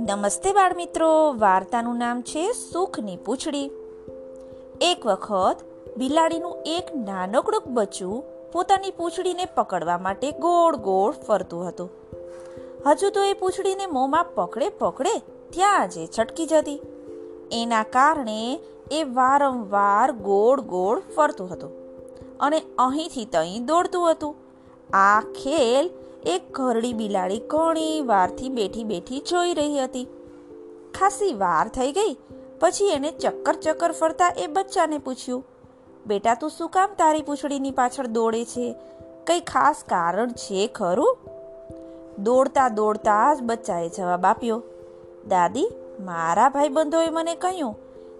નમસ્તે બાળ મિત્રો વાર્તાનું નામ છે સુખની પૂંછડી. એક વખત બિલાડીનું એક નાનકડું બચ્ચું પોતાની પૂંછડીને પકડવા માટે ગોળ ગોળ ફરતું હતું. હજુ તો એ પૂંછડીને મોંમાં પકડે પકડે ત્યાં જ છટકી જતી. એના કારણે એ વારંવાર ગોળ ગોળ ફરતું હતું અને અહીંથી તહીં દોડતું હતું. આ ખેલ એક ઘરડી બિલાડી ઘણી વારથી બેઠી બેઠી જોઈ રહી હતી. ખાસી વાર થઈ ગઈ, પછી એને ચક્કર ચક્કર ફરતા એ બચ્ચાને પૂછ્યું, બેટા, તું શું કામ તારી પૂંછડીની પાછળ દોડે છે? કંઈ ખાસ કારણ છે ખરું? દોડતા દોડતા જ બચ્ચાએ જવાબ આપ્યો, દાદી, મારા ભાઈબંધોએ મને કહ્યું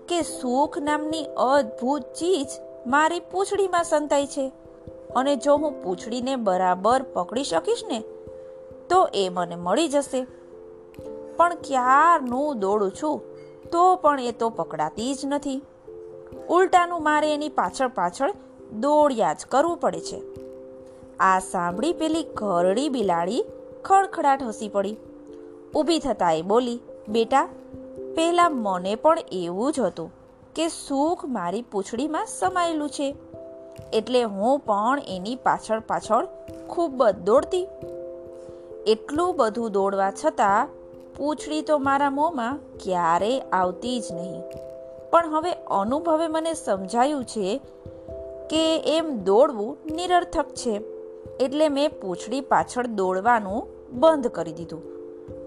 કે સુખ નામની અદ્ભુત ચીજ મારી પૂંછડીમાં સંતાઈ છે. અને જો હું પૂંછડીને બરાબર પકડી શકીશ ને, તો એ મને મળી જશે. પણ ક્યારનું દોડું છું, તો પણ એ તો પકડાતી જ નથી. ઉલટાનું મારે એની પાછળ પાછળ દોડ્યા જ કરવું પડે છે. આ સાંભળી પેલી ઘરડી બિલાડી ખડખડાટ હસી પડી. ઊભી થતાં એ બોલી, બેટા, પહેલાં મને પણ એવું જ હતું કે સુખ મારી પૂંછડીમાં સમાયેલું છે. એટલે હું પણ એની પાછળ પાછળ ખૂબ જ દોડતી. એટલું બધું દોડવા છતાં પૂંછડી તો મારા મોંમાં ક્યારેય આવતી જ નહીં. પણ હવે અનુભવે મને સમજાયું છે કે એમ દોડવું નિરર્થક છે. એટલે મેં પૂંછડી પાછળ દોડવાનું બંધ કરી દીધું.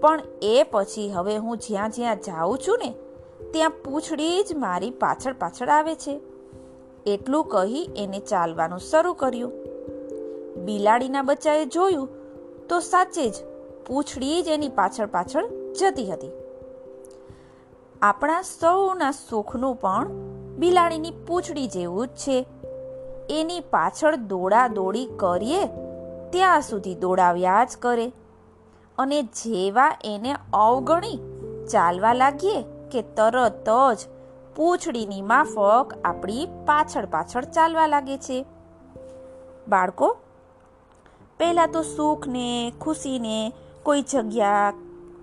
પણ એ પછી હવે હું જ્યાં જ્યાં જાઉં છું ને, ત્યાં પૂંછડી જ મારી પાછળ પાછળ આવે છે. એટલું કહી એને ચાલવાનું શરૂ કર્યું. બિલાડીના બચ્ચાએ જોયું તો સાચે જ પૂંછડી જ એની પાછળ પાછળ જતી હતી. આપણા સૌના સુખનું પણ બિલાડીની પૂંછડી જેવું જ છે. એની પાછળ દોડા દોડી કરીએ ત્યાં સુધી દોડાવ્યા જ કરે. અને જેવા એને અવગણી ચાલવા લાગીએ કે તરત જ પૂંછડીની માફક આપણી પાછળ પાછળ ચાલવા લાગે છે. બાળકો, પહેલાં તો સુખને, ખુશીને કોઈ જગ્યા,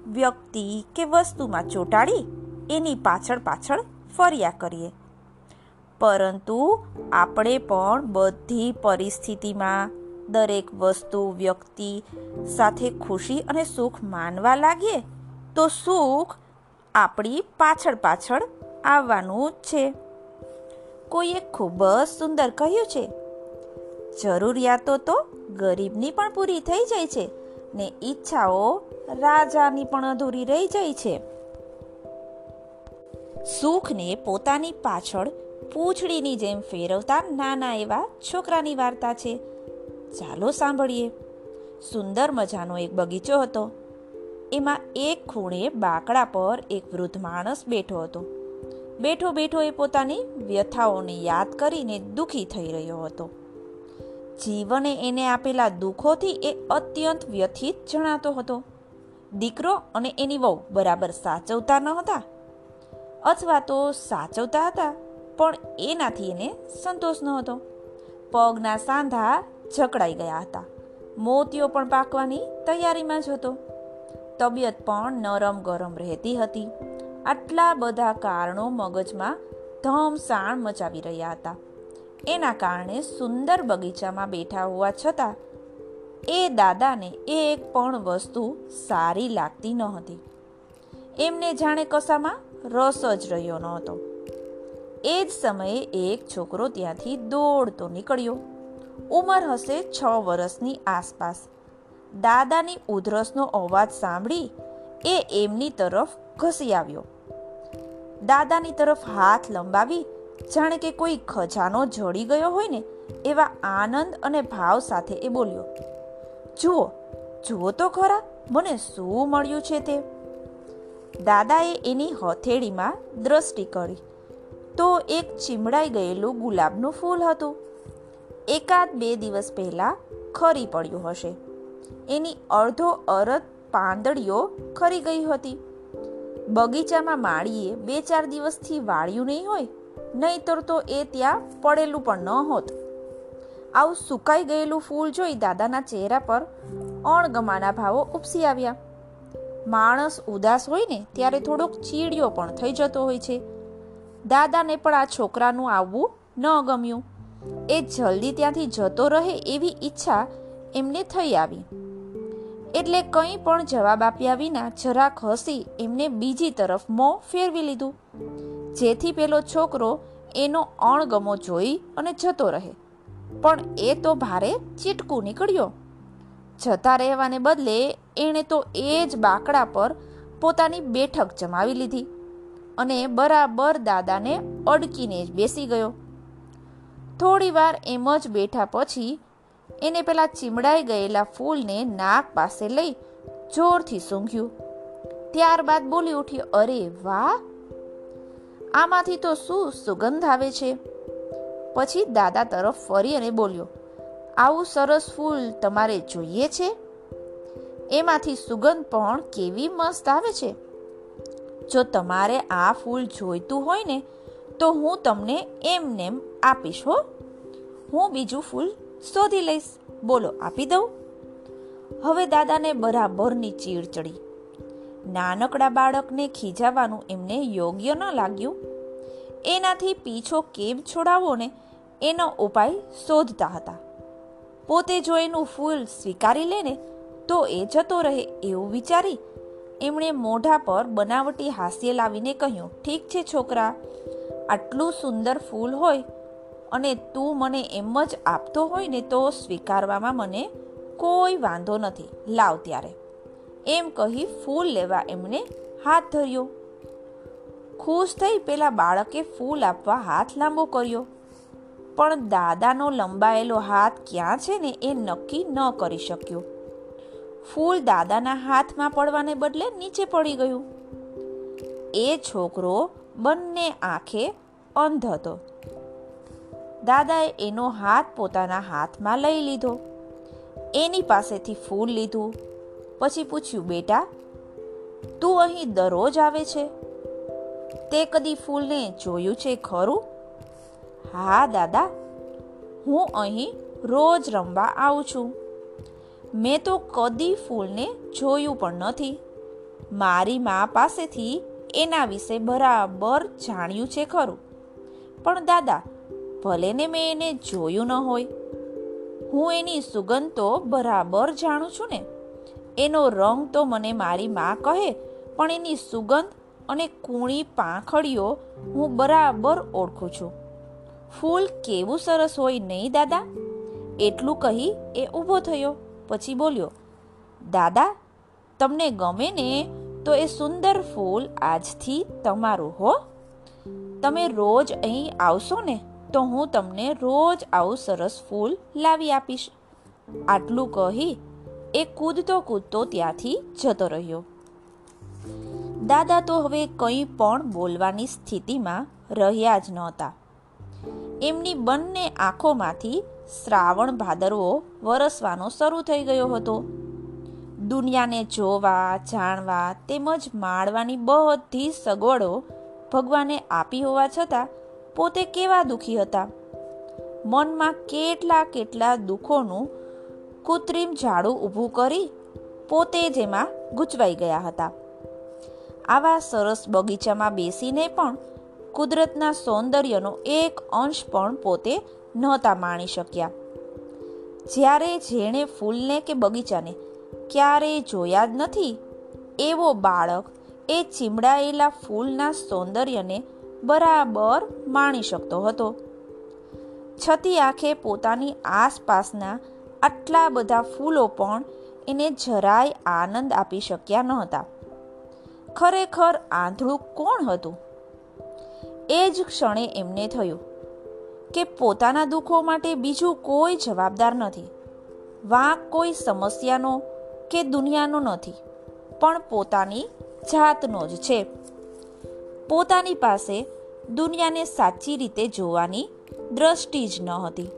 વ્યક્તિ કે વસ્તુમાં ચોંટાડી એની પાછળ પાછળ ફર્યા કરીએ. પરંતુ આપણે પણ બધી પરિસ્થિતિમાં દરેક વસ્તુ વ્યક્તિ સાથે ખુશી અને સુખ માનવા લાગીએ તો સુખ આપણી પાછળ પાછળ આવવાનું છે. કોઈએ ખૂબ જ સુંદર કહ્યું છે. જરૂરિયાતો તો ગરીબની પણ પૂરી થઈ જાય છે ને ઈચ્છાઓ રાજાની પણ અધૂરી રહી જાય છે. સુખને પોતાની પાછળ પૂંછડીની જેમ ફેરવતા નાના એવા છોકરાની વાર્તા છે. ચાલો સાંભળીએ. સુંદર મજાનો એક બગીચો હતો. એમાં એક ખૂણે બાકડા પર એક વૃદ્ધ માણસ બેઠો હતો. બેઠો બેઠો એ પોતાની વ્યથાઓને યાદ કરીને દુઃખી થઈ રહ્યો હતો. જીવને એને આપેલા દુઃખોથી એ અત્યંત વ્યથિત જણાતો હતો. દીકરો અને એની વહુ બરાબર સાચવતા ન હતા. અથવા તો સાચવતા હતા, પણ એનાથી એને સંતોષ ન હતો. પગના સાંધા જકડાઈ ગયા હતા. મોતીઓ પણ પાકવાની તૈયારીમાં જ હતો. તબિયત પણ નરમ ગરમ રહેતી હતી. આટલા બધા કારણો મગજમાં ધમસાણ મચાવી રહ્યા હતા. એના કારણે સુંદર બગીચામાં બેઠા હોવા છતાં એ દાદાને એક પણ વસ્તુ સારી લાગતી ન હતી એમને જાણે કશામાં રસ જ રહ્યો નહોતો. એ જ સમયે એક છોકરો ત્યાંથી દોડતો નીકળ્યો. ઉંમર હશે છ વર્ષની આસપાસ. દાદાની ઉધરસનો અવાજ સાંભળી એ એમની તરફ ઘસી આવ્યો. દાદાની તરફ હાથ લંબાવી જાણે કે કોઈ ખજાનો જડી ગયો હોય ને એવા આનંદ અને ભાવ સાથે એ બોલ્યો, જુઓ જુઓ તો ખરા, મને શું મળ્યું છે તે? દાદાએ એની હથેળીમાં દ્રષ્ટિ કરી તો એક ચીમડાઈ ગયેલું ગુલાબનું ફૂલ હતું. એકાદ બે દિવસ પહેલાં ખરી પડ્યું હશે. એની અડધો અરદ પાંદડીઓ ખરી ગઈ હતી. બગીચામાં માળીએ બે ચાર દિવસથી વાળ્યું નહીં હોય, નહીતર તો એ ત્યાં પડેલું પણ ન હોત. આવું સુકાઈ ગયેલું ફૂલ જોઈ દાદાના ચહેરા પર અણગમાના ભાવો ઉપસી આવ્યા. માણસ ઉદાસ હોય ને ત્યારે થોડોક ચીડિયો પણ થઈ જતો હોય છે. દાદાને પણ આ છોકરાનું આવવું ન ગમ્યું. એ જલ્દી ત્યાંથી જતો રહે એવી ઈચ્છા એમને થઈ આવી. એટલે કંઈ પણ જવાબ આપ્યા વિના જરાક હસી એમને બીજી તરફ મોં ફેરવી લીધું. જેથી પેલો છોકરો એનો અણગમો જોઈ અને જતો રહે. પણ એ તો ભારે ચીટકું નીકળ્યો. જતા રહેવાને બદલે એણે તો એ જ બાકડા પર પોતાની બેઠક જમાવી લીધી અને બરાબર દાદાને અડકીને જ બેસી ગયો. થોડી વાર એમ જ બેઠા પછી એને પેલા ચીમડાઈ ગયેલા ફૂલને નાક પાસે લઈ જોરથી સૂંઘ્યું. ત્યારબાદ બોલી ઉઠી, અરે વાહ! આમાંથી તો શું સુગંધ આવે છે? પછી દાદા તરફ ફરી અને બોલ્યો, આવું સરસ ફૂલ તમારે જોઈએ છે? એમાંથી સુગંધ પણ કેવી મસ્ત આવે છે? જો તમારે આ ફૂલ જોઈતું હોય ને, તો હું તમને એમનેમ આપીશ હો. હું બીજું ફૂલ શોધી લઈશ. બોલો, આપી દઉં? હવે દાદાને બરાબરની ચીડ ચડી. નાનકડા બાળકને ખીજાવાનું એમને યોગ્ય ન લાગ્યું. એનાથી પીછો કેમ છોડાવો ને? એનો ઉપાય શોધતા હતા. પોતે જો એનું ફૂલ સ્વીકારી લે ને, તો એ જતો રહે એવું વિચારી એમણે મોઢા પર બનાવટી હાસ્ય લાવીને કહ્યું, ઠીક છે છોકરા, આટલું સુંદર ફૂલ હોય અને તું મને એમ જ આપતો હોય ને તો સ્વીકારવામાં મને કોઈ વાંધો નથી. લાવ ત્યારે. એમ કહી ફૂલ લેવા એમણે હાથ ધર્યો. ખુશ થઈ પેલા બાળકે ફૂલ આપવા હાથ લાંબો કર્યો. પણ દાદાનો લંબાયેલો હાથ ક્યાં છે ને એ નક્કી ન કરી શક્યો. ફૂલ દાદાના હાથમાં પડવાને બદલે નીચે પડી ગયું. એ છોકરો બંને આંખે અંધ હતો. દાદાએ એનો હાથ પોતાના હાથમાં લઈ લીધો. એની પાસેથી ફૂલ લીધું. પછી પૂછ્યું, બેટા, તું અહીં દરરોજ આવે છે? તે કદી ફૂલને જોયું છે ખરું? હા, દાદા, હું અહીં રોજ રમવા આવું છું. મેં તો કદી ફૂલને જોયું પણ નથી. મારી મા પાસેથી એના વિશે બરાબર જાણ્યું છે ખરું. પણ દાદા ભલે ને મેં એને જોયું ન હોય. હું એની સુગંધ તો બરાબર જાણું છું ને. એનો રંગ તો મને મારી મા કહે, પણ એની સુગંધ અને કૂણી પાંખડીઓ હું બરાબર ઓળખું છું. ફૂલ કેવું સરસ હોય નહીં, દાદા? એટલું કહી એ ઊભો થયો, પછી બોલ્યો, દાદા, તમને ગમે ને તો એ સુંદર ફૂલ આજથી તમારું, હો? તમે રોજ અહીં આવશો ને તો હું તમને રોજ આવું સરસ ફૂલ લાવી આપીશ. આટલું કહી એ કૂદતો કૂદતો ત્યાંથી જતો રહ્યો. દાદા તો હવે કંઈ પણ બોલવાની સ્થિતિમાં રહ્યા જ નહોતા. એમની બંને આંખોમાંથી શ્રાવણ ભાદરવો વરસવાનો શરૂ થઈ ગયો હતો. દુનિયાને જોવા, જાણવા તેમજ માણવાની બધી સગવડો ભગવાને આપી હોવા છતાં પોતે કેવા દુઃખી હતા? મનમાં કેટલા કેટલા દુઃખોનું કૃત્રિમ ઝાડું ઊભું કરી પોતે જેમાં ગૂંચવાઈ ગયા હતા. આવા સરસ બગીચામાં બેસીને પણ કુદરતના સૌંદર્યનો એક અંશ પણ પોતે નહોતા માણી શક્યા. જ્યારે જેણે ફૂલને કે બગીચાને ક્યારેય જોયા જ નથી, એવો બાળક એ ચીમડાયેલા ફૂલના સૌંદર્યને બરાબર માણી શકતો હતો. છતી આંખે પોતાની આસપાસના આટલા બધા ફૂલો પણ એને જરાય આનંદ આપી શક્યા ન હતા. ખરેખર આંધળું કોણ હતું? એ જ ક્ષણે એમને થયું કે પોતાના દુઃખો માટે બીજું કોઈ જવાબદાર નથી. વાંક કોઈ સમસ્યાનો કે દુનિયાનો નથી, પણ પોતાની જાતનો જ છે. પોતાની પાસે દુનિયાને સાચી રીતે જોવાની દ્રષ્ટિ જ ન હતી,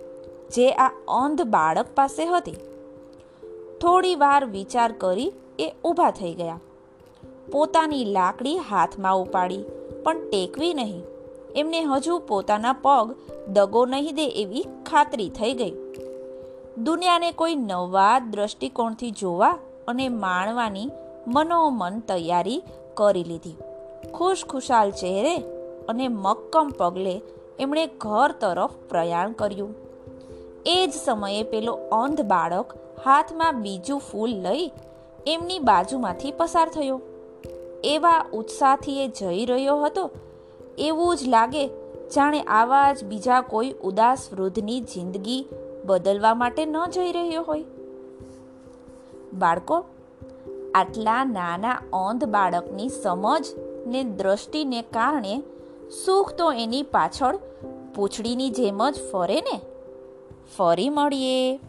જે આ અંધ બાળક પાસે હતી. થોડી વાર વિચાર કરી એ ઊભા થઈ ગયા. પોતાની લાકડી હાથમાં ઉપાડી, પણ ટેકવી નહીં. એમને હજુ પોતાના પગ દગો નહીં દે એવી ખાતરી થઈ ગઈ. દુનિયાને કોઈ નવા દ્રષ્ટિકોણથી જોવા અને માણવાની મનોમન તૈયારી કરી લીધી. ખુશખુશાલ ચહેરે અને મક્કમ પગલે એમણે ઘર તરફ પ્રયાણ કર્યું. એ જ સમયે પેલો અંધ બાળક હાથમાં બીજું ફૂલ લઈ એમની બાજુમાંથી પસાર થયો. એવા ઉત્સાહથી એ જઈ રહ્યો હતો. એવું જ લાગે જાણે આવા જ બીજા કોઈ ઉદાસ વૃદ્ધની જિંદગી બદલવા માટે ન જઈ રહ્યો હોય. બાળકો, આટલા નાના અંધ બાળકની સમજ ને દ્રષ્ટિને કારણે સુખ તો એની પાછળ પૂંછડીની જેમ જ ફરે ને? ફરી મળીએ.